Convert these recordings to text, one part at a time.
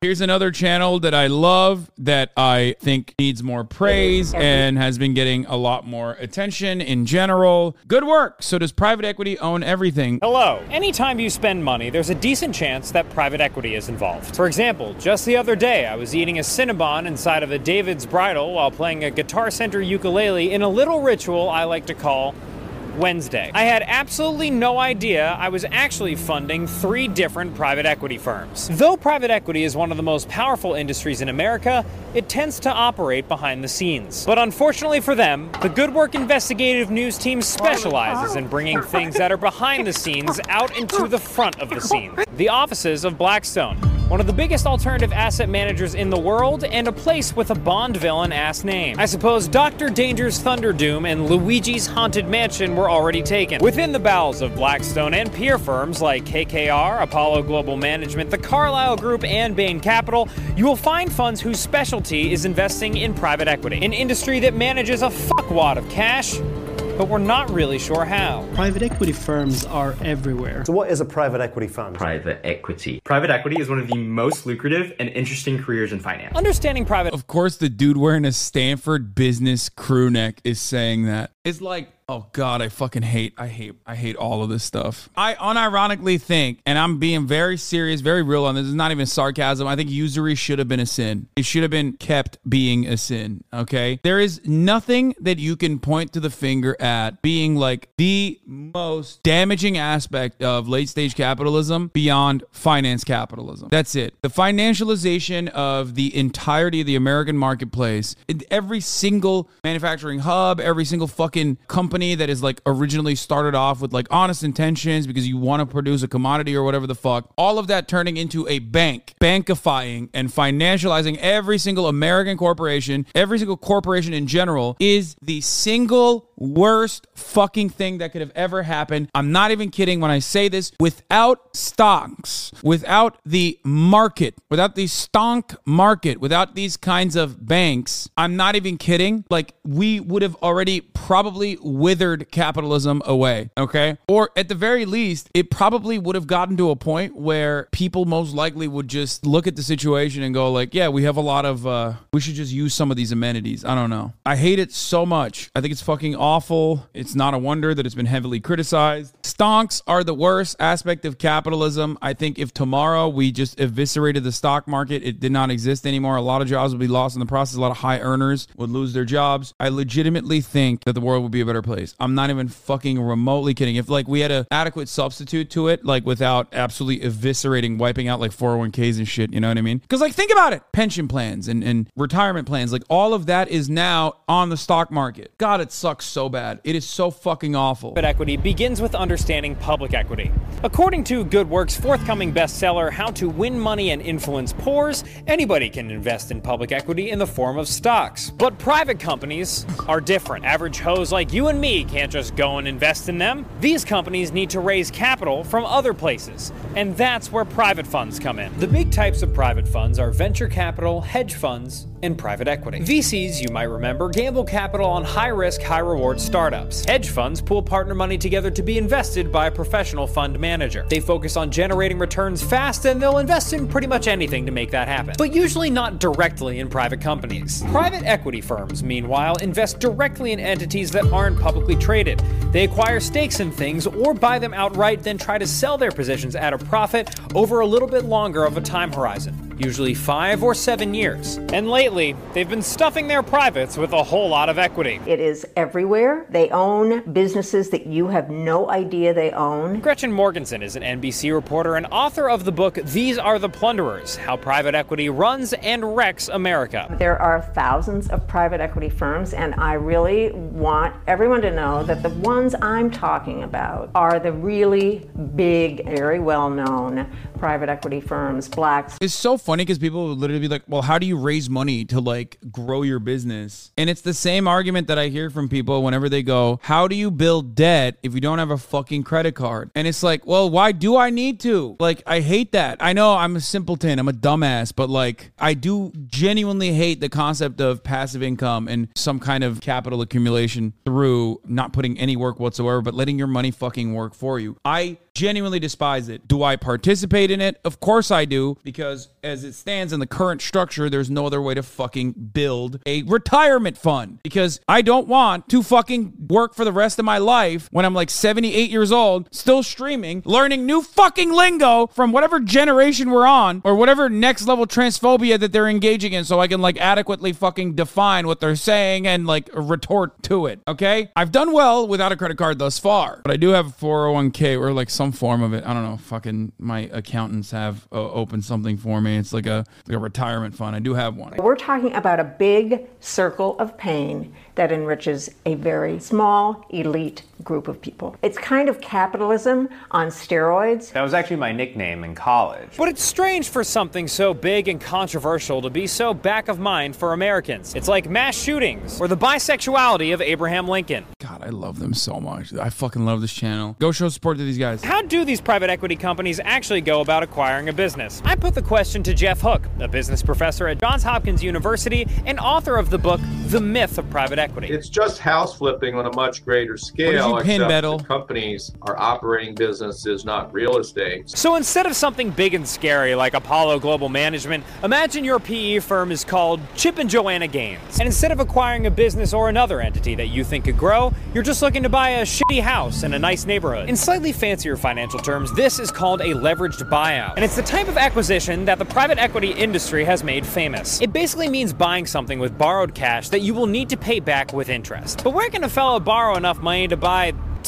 Here's another channel that I love that I think needs more praise and has been getting a lot more attention in general. Good work. So, does private equity own everything? Hello. Anytime you spend money, there's a decent chance that private equity is involved. For example, just the other day, I was eating a Cinnabon inside of a David's Bridal while playing a Guitar Center ukulele in a little ritual I like to call Wednesday. I had absolutely no idea I was actually funding three different private equity firms. Though private equity is one of the most powerful industries in America, it tends to operate behind the scenes. But unfortunately for them, the Good Work investigative news team specializes in bringing things that are behind the scenes out into the front of the scene. The offices of Blackstone one of the biggest alternative asset managers in the world, and a place with a Bond villain ass name. I suppose Dr. Danger's Thunderdoom and Luigi's Haunted Mansion were already taken. Within the bowels of Blackstone and peer firms like KKR, Apollo Global Management, the Carlyle Group, and Bain Capital, you will find funds whose specialty is investing in private equity, an industry that manages a fuckwad of cash but we're not really sure how. Private equity firms are everywhere. So, what is a private equity fund? Private equity. Private equity is one of the most lucrative and interesting careers in finance. Understanding private. Of course, the dude wearing a Stanford business crew neck is saying that. It's like Oh God, I fucking hate, I hate, I hate all of this stuff. I unironically think, and I'm being very serious, very real on this. It's not even sarcasm. I think usury should have been a sin. It should have been kept being a sin. Okay, there is nothing that you can point to the finger at being like the most damaging aspect of late stage capitalism beyond finance capitalism. That's it. The financialization of the entirety of the American marketplace, every single manufacturing hub, every single fucking company company that is like originally started off with like honest intentions because you want to produce a commodity or whatever the fuck, all of that turning into a bank, bankifying and financializing every single American corporation, every single corporation in general is the single worst fucking thing that could have ever happened. I'm not even kidding when I say this. Without stocks, without the market, without the stonk market, without these kinds of banks, I'm not even kidding. Like we would have already probably withered capitalism away, okay? Or at the very least, it probably would have gotten to a point where people most likely would just look at the situation and go like, yeah, we have a lot of uh we should just use some of these amenities. I don't know. I hate it so much. I think it's fucking awful. It's not a wonder that it's been heavily criticized. Stonks are the worst aspect of capitalism. I think if tomorrow we just eviscerated the stock market, it did not exist anymore. A lot of jobs would be lost in the process. A lot of high earners would lose their jobs. I legitimately think that the world would be a better place place. I'm not even fucking remotely kidding. If like we had an adequate substitute to it, like without absolutely eviscerating, wiping out like 401ks and shit, you know what I mean? Because like think about it, pension plans and, and retirement plans, like all of that is now on the stock market. God, it sucks so bad. It is so fucking awful. But equity begins with understanding public equity. According to Good Work's forthcoming bestseller, How to Win Money and Influence Pores, anybody can invest in public equity in the form of stocks. But private companies are different. Average hoes like you and me can't just go and invest in them. These companies need to raise capital from other places, and that's where private funds come in. The big types of private funds are venture capital, hedge funds, and private equity. VCs, you might remember, gamble capital on high risk, high reward startups. Hedge funds pool partner money together to be invested by a professional fund manager. They focus on generating returns fast and they'll invest in pretty much anything to make that happen, but usually not directly in private companies. Private equity firms, meanwhile, invest directly in entities that aren't publicly traded. They acquire stakes in things or buy them outright, then try to sell their positions at a profit over a little bit longer of a time horizon usually five or seven years. And lately, they've been stuffing their privates with a whole lot of equity. It is everywhere. They own businesses that you have no idea they own. Gretchen Morgenson is an NBC reporter and author of the book These Are the Plunderers How Private Equity Runs and Wrecks America. There are thousands of private equity firms, and I really want everyone to know that the ones I'm talking about are the really big, very well known private equity firms, Blacks. It's so funny because people would literally be like, well, how do you raise money to like grow your business? And it's the same argument that I hear from people whenever they go, how do you build debt if you don't have a fucking credit card? And it's like, well, why do I need to? Like, I hate that. I know I'm a simpleton, I'm a dumbass, but like, I do genuinely hate the concept of passive income and some kind of capital accumulation through not putting any work whatsoever, but letting your money fucking work for you. I genuinely despise it. Do I participate in it? Of course I do, because as it stands in the current structure, there's no other way to fucking build a retirement fund. Because I don't want to fucking work for the rest of my life when I'm like 78 years old, still streaming, learning new fucking lingo from whatever generation we're on, or whatever next level transphobia that they're engaging in, so I can like adequately fucking define what they're saying and like retort to it. Okay? I've done well without a credit card thus far, but I do have a 401k or like some form of it. I don't know. Fucking my accountants have uh, opened something for me. It's like a like a retirement fund. I do have one. We're talking about a big circle of pain that enriches a very small elite group of people. It's kind of capitalism on steroids. That was actually my nickname in college. But it's strange for something so big and controversial to be so back of mind for Americans. It's like mass shootings or the bisexuality of Abraham Lincoln. God, I love them so much. I fucking love this channel. Go show support to these guys. How do these private equity companies actually go about acquiring a business? I put the question to Jeff Hooke, a business professor at Johns Hopkins University and author of the book The Myth of Private Equity. It's just house flipping on a much greater scale. You pin, uh, except Bettel? the companies are operating businesses, not real estate. So instead of something big and scary like Apollo Global Management, imagine your PE firm is called Chip and Joanna Gaines. And instead of acquiring a business or another entity that you think could grow, you're just looking to buy a shitty house in a nice neighborhood. In slightly fancier financial terms, this is called a leveraged buyout. And it's the type of acquisition that the private equity industry has made famous. It basically means buying something with borrowed cash that you will need to pay back with interest. But where can a fellow borrow enough money to buy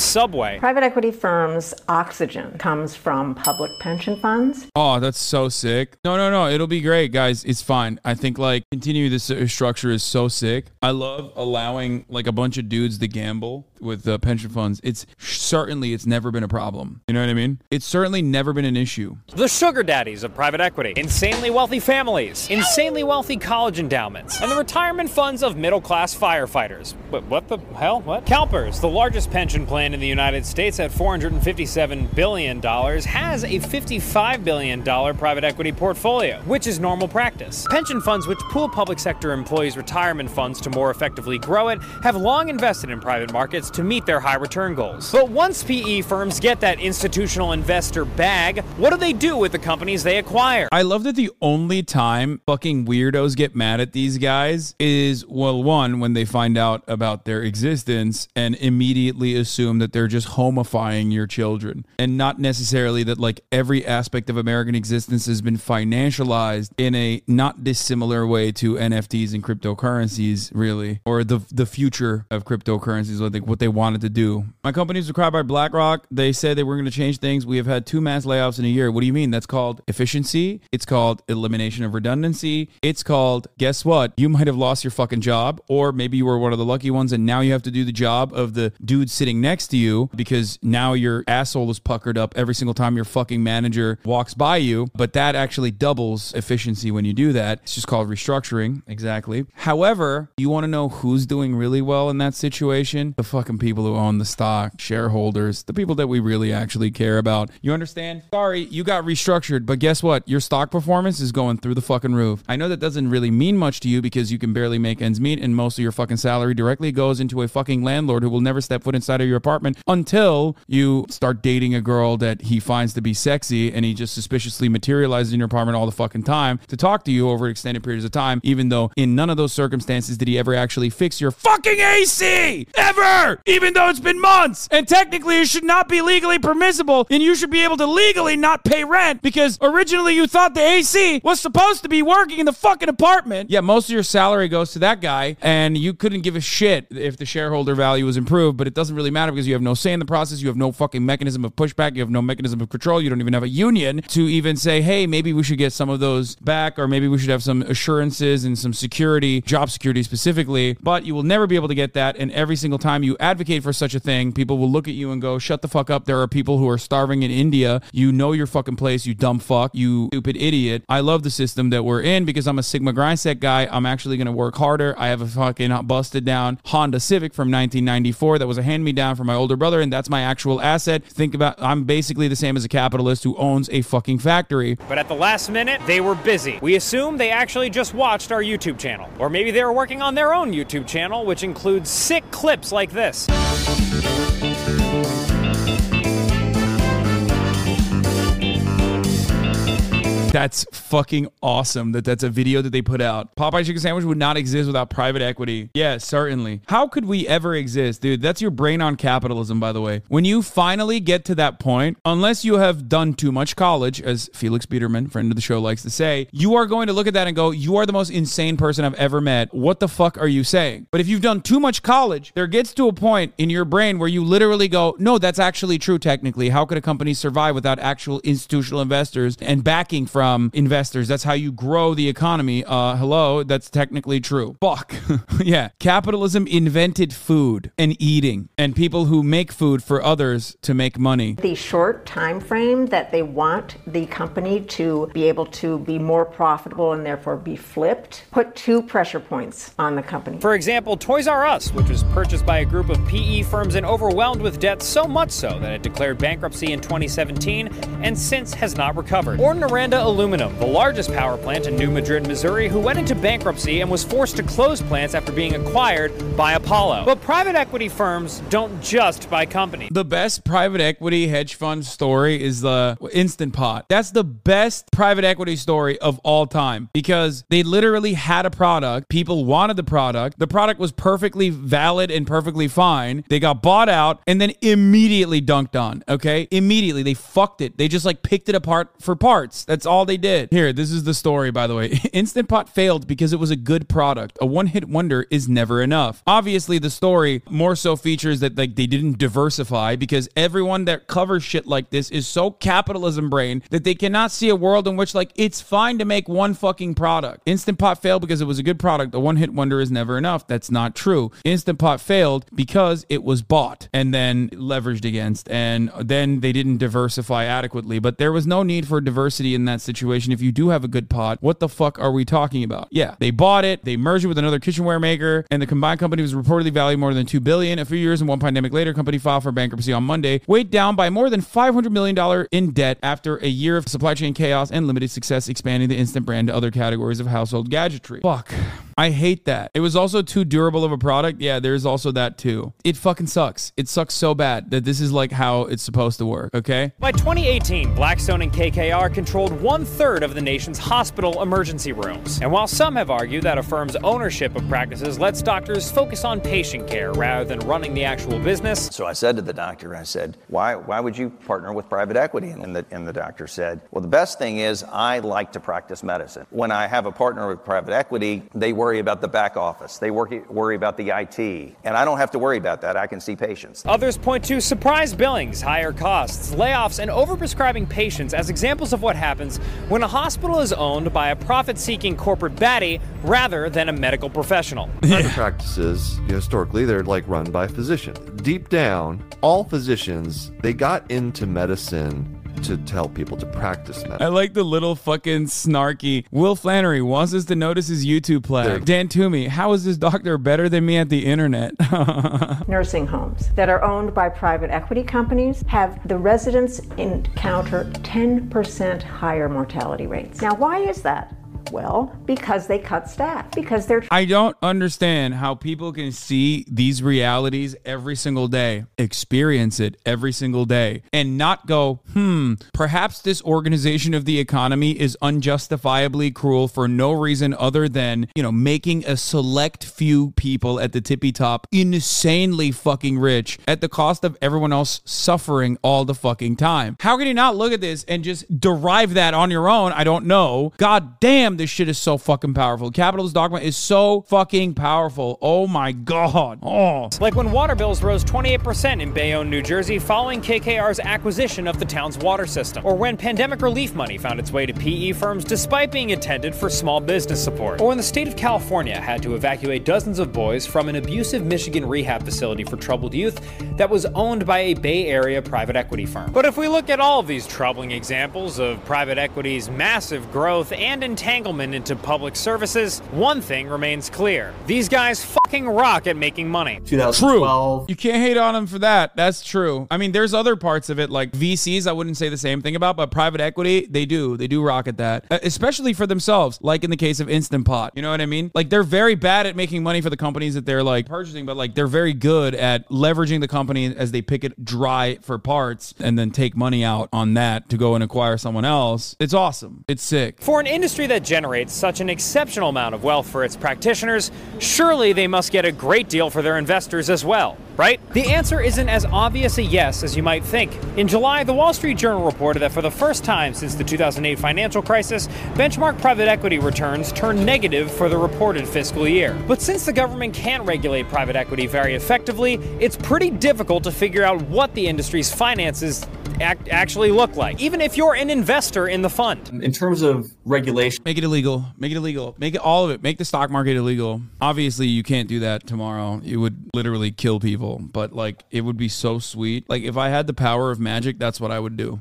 Subway? Private equity firms' oxygen comes from public pension funds. Oh, that's so sick. No, no, no. It'll be great, guys. It's fine. I think like continue this uh, structure is so sick. I love allowing like a bunch of dudes to gamble with uh, pension funds. It's certainly it's never been a problem. You know what I mean? It's certainly never been an issue. The sugar daddies of private equity, insanely wealthy families, insanely wealthy college endowments, and the retirement funds of middle class firefighters. What, what the hell? What? CalPERS, the largest pension plan in the United States at $457 billion, has a $55 billion private equity portfolio, which is normal practice. Pension funds, which pool public sector employees' retirement funds to more effectively grow it, have long invested in private markets to meet their high return goals. But once PE firms get that institutional investor bag, what do they do with the companies they acquire? I love that the only time fucking weirdos get mad at these guys is, well, one, when they find out about their existence and immediately assume that they're just homifying your children. And not necessarily that, like, every aspect of American existence has been financialized in a not dissimilar way to NFTs and cryptocurrencies, really, or the, the future of cryptocurrencies, they, what they wanted to do. My company was acquired by BlackRock. They said they were going to change things. We have had two mass layoffs in a year. What do you mean? That's called efficiency. It's called elimination of redundancy. It's called, guess what? You might have lost your fucking job, or maybe you were one of the lucky ones and now you have to do the job of the dude sitting next to you because now your asshole is puckered up every single time your fucking manager walks by you. But that actually doubles efficiency when you do that. It's just called restructuring. Exactly. However, you want to know who's doing really well in that situation? The fucking people who own the stock, shareholders, the people that we really actually care about. You understand? Sorry, you got restructured, but guess what? Your stock performance is going through the fucking roof. I know that doesn't really mean much to you because you can barely make ends meet and most of your fucking salary directly goes into a fucking landlord who will never step foot inside of your apartment until you start dating a girl that he finds to be sexy and he just suspiciously materializes in your apartment all the fucking time to talk to you over extended periods of time, even though in none of those circumstances did he ever actually fix your fucking AC ever, even though it's been months. And technically, it should not be legally permissible, and you should be able to legally not pay rent because originally you thought the AC was supposed to be working in the fucking apartment. Yeah, most of your salary goes to that guy, and you couldn't give a shit if the shareholder value was improved, but it doesn't really matter because you have no say in the process. You have no fucking mechanism of pushback. You have no mechanism of control. You don't even have a union to even say, hey, maybe we should get some of those back, or maybe we should have some assurances and some security, job security specifically. But you will never be able to get that. And every single time you advocate for such a thing, people will look at you and go, shut the fuck up. There are people who are starving in India. You know your fucking place, you dumb fuck, you stupid idiot. I love the system that we're in because I'm a Sigma grindset guy. I'm actually going to work harder. I have a fucking busted down Honda Civic from 1994 that was a hand me down from my older brother, and that's my actual asset. Think about, I'm basically the same as a capitalist who owns a fucking factory. But at the last minute, they were busy. We assume they actually just watched our YouTube channel. Or maybe they were working on their own YouTube channel, which includes sick clips like this. That's fucking awesome that that's a video that they put out. Popeye chicken sandwich would not exist without private equity. Yeah, certainly. How could we ever exist? Dude, that's your brain on capitalism, by the way. When you finally get to that point, unless you have done too much college, as Felix Biederman, friend of the show, likes to say, you are going to look at that and go, you are the most insane person I've ever met. What the fuck are you saying? But if you've done too much college, there gets to a point in your brain where you literally go, no, that's actually true technically. How could a company survive without actual institutional investors and backing from investors? That's how you grow the economy. Uh, hello, that's technically true. Fuck. yeah. Capitalism invented food and eating and people who make food for others to make money. The short time frame that they want the company to be able to be more profitable and therefore be flipped put two pressure points on the company. For example, Toys R Us, which was purchased by a group of PE firms and overwhelmed with debt so much so that it declared bankruptcy in 2017 and since has not recovered. Or Noranda Aluminum, the largest power plant in New Madrid, Missouri, who went into bankruptcy and was forced to close plants after being acquired by Apollo. But private equity firms don't just buy companies. The best private equity hedge fund story is the Instant Pot. That's the best private equity story of all time because they literally had a product. People wanted the product. The product was perfectly valid and perfectly fine. They got bought out and then immediately dunked on. Okay. Immediately. They fucked it. They just like picked it apart for parts. That's all they did. Here, this is the story, by the way. Instant Pot failed because it was a good product. A one hit wonder is never enough. Obviously, the story more so features that like they didn't diversify because everyone that covers shit like this is so capitalism brain that they cannot see a world in which like it's fine to make one fucking product. Instant Pot failed because it was a good product. A one hit wonder is never enough. That's not true. Instant Pot failed because it was bought and then leveraged against, and then they didn't diversify adequately. But there was no need for diversity in that situation. Situation, if you do have a good pot, what the fuck are we talking about? Yeah, they bought it, they merged it with another kitchenware maker, and the combined company was reportedly valued more than two billion. A few years and one pandemic later, company filed for bankruptcy on Monday, weighed down by more than 500 million dollar in debt after a year of supply chain chaos and limited success expanding the instant brand to other categories of household gadgetry. Fuck. I hate that. It was also too durable of a product. Yeah, there's also that too. It fucking sucks. It sucks so bad that this is like how it's supposed to work, okay? By 2018, Blackstone and KKR controlled one third of the nation's hospital emergency rooms. And while some have argued that a firm's ownership of practices lets doctors focus on patient care rather than running the actual business, So I said to the doctor, I said, why, why would you partner with private equity? And the, and the doctor said, well, the best thing is I like to practice medicine. When I have a partner with private equity, they worry about the back office, they worry, worry about the IT. And I don't have to worry about that. I can see patients. Others point to surprise billings, higher costs, layoffs, and overprescribing patients as examples of what happens when a hospital is owned by a profit seeking corporate baddie rather than a medical professional. Private practices, historically, they're like run by physicians. Deep down, all physicians, they got into medicine to tell people to practice medicine. I like the little fucking snarky. Will Flannery wants us to notice his YouTube plug. Dan Toomey, how is this doctor better than me at the internet? nursing homes that are owned by private equity companies have the residents encounter 10% higher mortality rates. Now, why is that? Well, because they cut staff, because they're I don't understand how people can see these realities every single day, experience it every single day, and not go, hmm, perhaps this organization of the economy is unjustifiably cruel for no reason other than, you know, making a select few people at the tippy top insanely fucking rich at the cost of everyone else suffering all the fucking time. How can you not look at this and just derive that on your own? I don't know. God damn, this shit is so fucking powerful. Capitalist dogma is so fucking powerful. Oh my god. Oh. Like when water bills rose 28% in Bayonne, New Jersey following KKR's acquisition of the town's water system. Or when pandemic relief money found its way to PE firms despite being intended for small business support. Or when the state of California had to evacuate dozens of boys from an abusive Michigan rehab facility for troubled youth that was owned by a Bay Area private equity firm. But if we look at all of these troubling examples of private equity's massive growth and entanglement entanglement into public services, one thing remains clear. These guys fucking rock at making money. 2012. You can't hate on them for that. That's true. I mean, there's other parts of it, like VCs, I wouldn't say the same thing about, but private equity, they do. They do rock at that, Uh, especially for themselves, like in the case of Instant Pot. You know what I mean? Like, they're very bad at making money for the companies that they're like purchasing, but like, they're very good at leveraging the company as they pick it dry for parts and then take money out on that to go and acquire someone else. It's awesome. It's sick. For an industry that generates such an exceptional amount of wealth for its practitioners, surely they must get a great deal for their investors as well, right? The answer isn't as obvious a yes as you might think. In July, the Wall Street Journal reported that for the first time since the 2008 financial crisis, benchmark private equity returns turned negative for the reported fiscal year. But since the government can't regulate private equity very effectively, it's pretty difficult to figure out what the industry's finances act- actually look like, even if you're an investor in the fund. In terms of regulation, Make it illegal. Make it illegal. Make it all of it. Make the stock market illegal. Obviously, you can't do that tomorrow. It would literally kill people. But like, it would be so sweet. Like, if I had the power of magic, that's what I would do.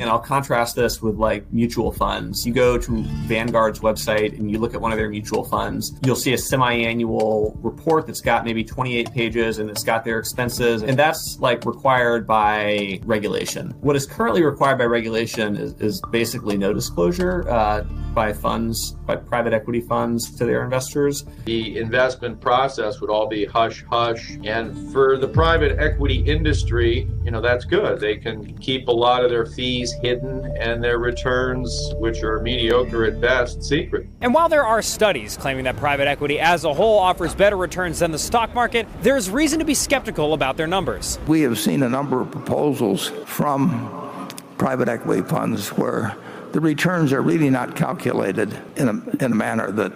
and I'll contrast this with like mutual funds. You go to Vanguard's website and you look at one of their mutual funds, you'll see a semi-annual report that's got maybe 28 pages and it's got their expenses, and that's like required by regulation. What is currently required by regulation is, is basically no disclosure uh, by funds, by private equity funds to their investors. The investment process would all be hush hush. And for the private equity industry, you know, that's good. They can keep a lot of their fees hidden and their returns, which are mediocre at best, secret. And while there are studies claiming that private equity as a whole offers better returns than the stock market, there's reason to be skeptical about their numbers. We have seen a number of proposals from private equity funds where the returns are really not calculated in a, in a manner that,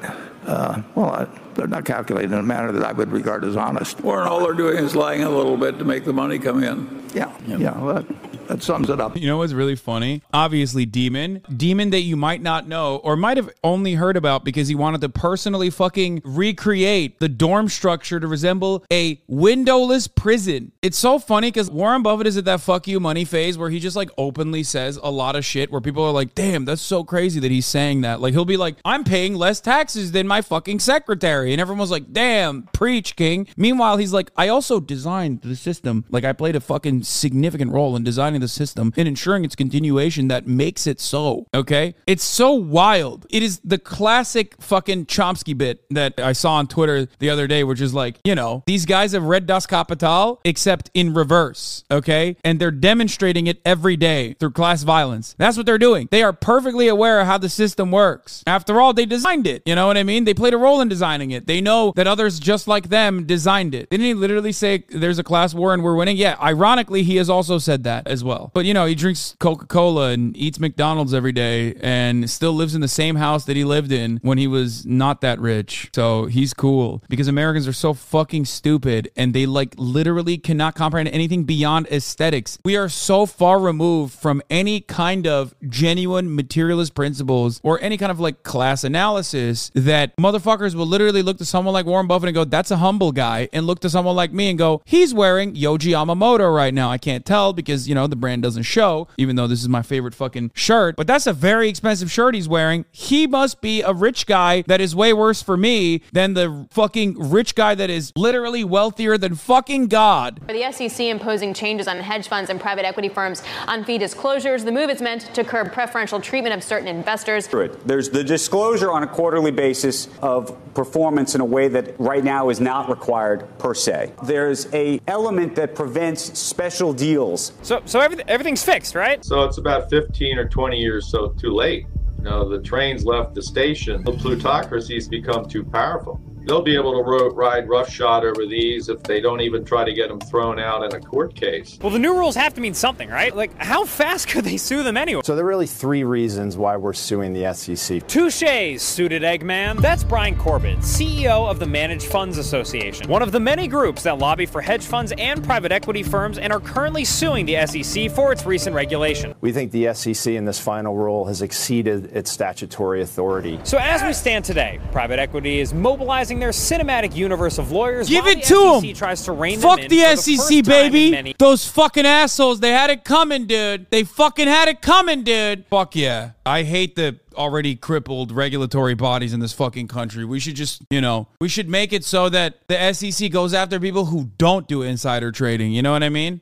well, uh, they're not calculated in a manner that I would regard as honest. Or all they're doing is lying a little bit to make the money come in. Yeah, yeah, well, that, sums it up. You know what's really funny? Obviously, Demon. Demon that you might not know or might have only heard about because he wanted to personally fucking recreate the dorm structure to resemble a windowless prison. It's so funny because Warren Buffett is at that fuck you money phase where he just like openly says a lot of shit where people are like, damn, that's so crazy that he's saying that. Like, he'll be like, I'm paying less taxes than my fucking secretary. And everyone's like, damn, preach, King. Meanwhile, he's like, I also designed the system. Like, I played a fucking significant role in designing the system and ensuring its continuation that makes it so. Okay? It's so wild. It is the classic fucking Chomsky bit that I saw on Twitter the other day, which is like, you know, these guys have read Das Kapital, except in reverse. Okay? And they're demonstrating it every day through class violence. That's what they're doing. They are perfectly aware of how the system works. After all, they designed it. You know what I mean? They played a role in designing it. They know that others just like them designed it. Didn't he literally say there's a class war and we're winning? Yeah, ironically, he has also said that as well. But you know, he drinks Coca Cola and eats McDonald's every day and still lives in the same house that he lived in when he was not that rich. So he's cool because Americans are so fucking stupid and they like literally cannot comprehend anything beyond aesthetics. We are so far removed from any kind of genuine materialist principles or any kind of like class analysis that motherfuckers will literally look to someone like Warren Buffett and go, that's a humble guy, and look to someone like me and go, he's wearing Yohji Yamamoto right now. I can't tell because, you know, the brand doesn't show, even though this is my favorite fucking shirt, but that's a very expensive shirt he's wearing. He must be a rich guy that is way worse for me than the fucking rich guy that is literally wealthier than fucking God. For the SEC imposing changes on hedge funds and private equity firms on fee disclosures, the move is meant to curb preferential treatment of certain investors. There's the disclosure on a quarterly basis of performance in a way that right now is not required per se. There's a element that prevents special deals. So, so everything, everything's fixed, right? So it's about 15 or 20 years so too late. You know, the train's left the station. The plutocracy's become too powerful. They'll be able to ro- ride roughshod over these if they don't even try to get them thrown out in a court case. Well, the new rules have to mean something, right? Like, how fast could they sue them anyway? So there are really three reasons why we're suing the SEC. Touche, suited Eggman. That's Bryan Corbett, CEO of the Managed Funds Association, one of the many groups that lobby for hedge funds and private equity firms and are currently suing the SEC for its recent regulation. We think the SEC in this final rule has exceeded its statutory authority. So, as we stand today, private equity is mobilizing using their cinematic universe of lawyers. Give it to them. Tries to rein Fuck them in the SEC, in baby. Those fucking assholes. They had it coming, dude. They fucking had it coming, dude. Fuck yeah. I hate the already crippled regulatory bodies in this fucking country. We should just, you know, we should make it so that the SEC goes after people who don't do insider trading. You know what I mean?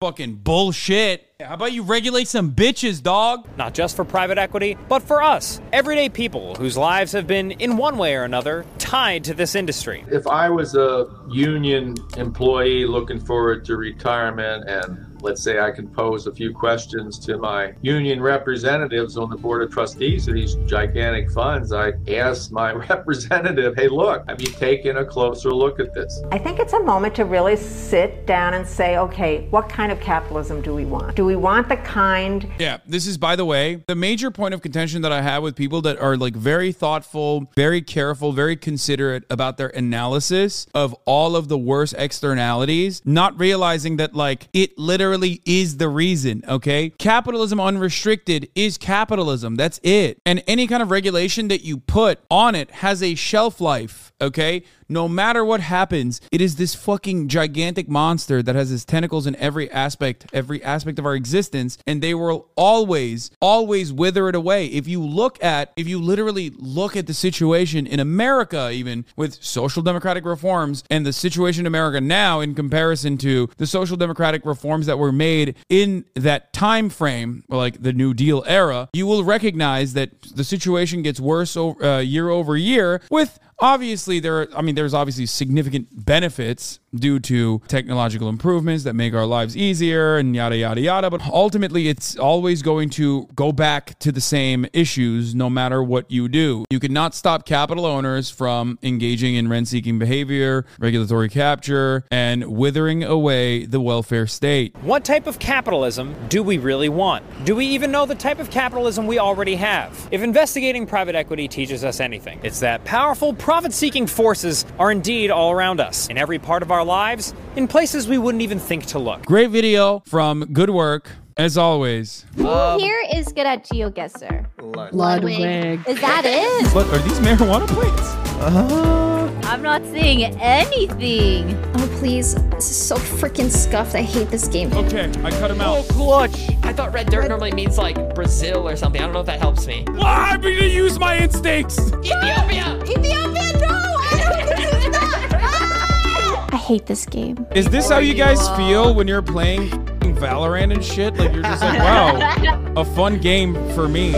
Pfft, fucking bullshit. How about you regulate some bitches, dog? Not just for private equity, but for us, everyday people whose lives have been, in one way or another, tied to this industry. If I was a union employee looking forward to retirement and let's say I can pose a few questions to my union representatives on the board of trustees of these gigantic funds, I ask my representative, hey, look, have you taken a closer look at this? I think it's a moment to really sit down and say, okay, what kind of capitalism do we want? Do we want the kind Yeah, this is by the way, the major point of contention that I have with people that are like very thoughtful, very careful, very considerate about their analysis of all of the worst externalities, not realizing that like it literally is the reason, okay? Capitalism unrestricted is capitalism. That's it. And any kind of regulation that you put on it has a shelf life, okay? No matter what happens, it is this fucking gigantic monster that has its tentacles in every aspect, every aspect of our existence, and they will always, always wither it away. If you look at, if you literally look at the situation in America, even with social democratic reforms and the situation in America now in comparison to the social democratic reforms that were made in that time frame, like the New Deal era, you will recognize that the situation gets worse o- uh, year over year with obviously there are, i mean there's obviously significant benefits due to technological improvements that make our lives easier and yada yada yada but ultimately it's always going to go back to the same issues no matter what you do you cannot stop capital owners from engaging in rent-seeking behavior regulatory capture and withering away the welfare state What type of capitalism do we really want? Do we even know the type of capitalism we already have? If investigating private equity teaches us anything, it's that powerful, profit seeking forces are indeed all around us, in every part of our lives, in places we wouldn't even think to look. great video from good work as always Who here is good at GeoGuessr? Ludwig. Is that it? what are these marijuana plants I'm not seeing anything. Oh, please. This is so freaking scuffed. I hate this game. Okay, I cut him out. Oh, clutch! I thought red dirt normally means like Brazil or something. I don't know if that helps me. I'm gonna use my instincts. Ethiopia! Ethiopia, no! I don't this is not. Ah! I hate this game. Is this how you guys feel when you're playing Valorant and shit? Like you're just like, wow, a fun game for me.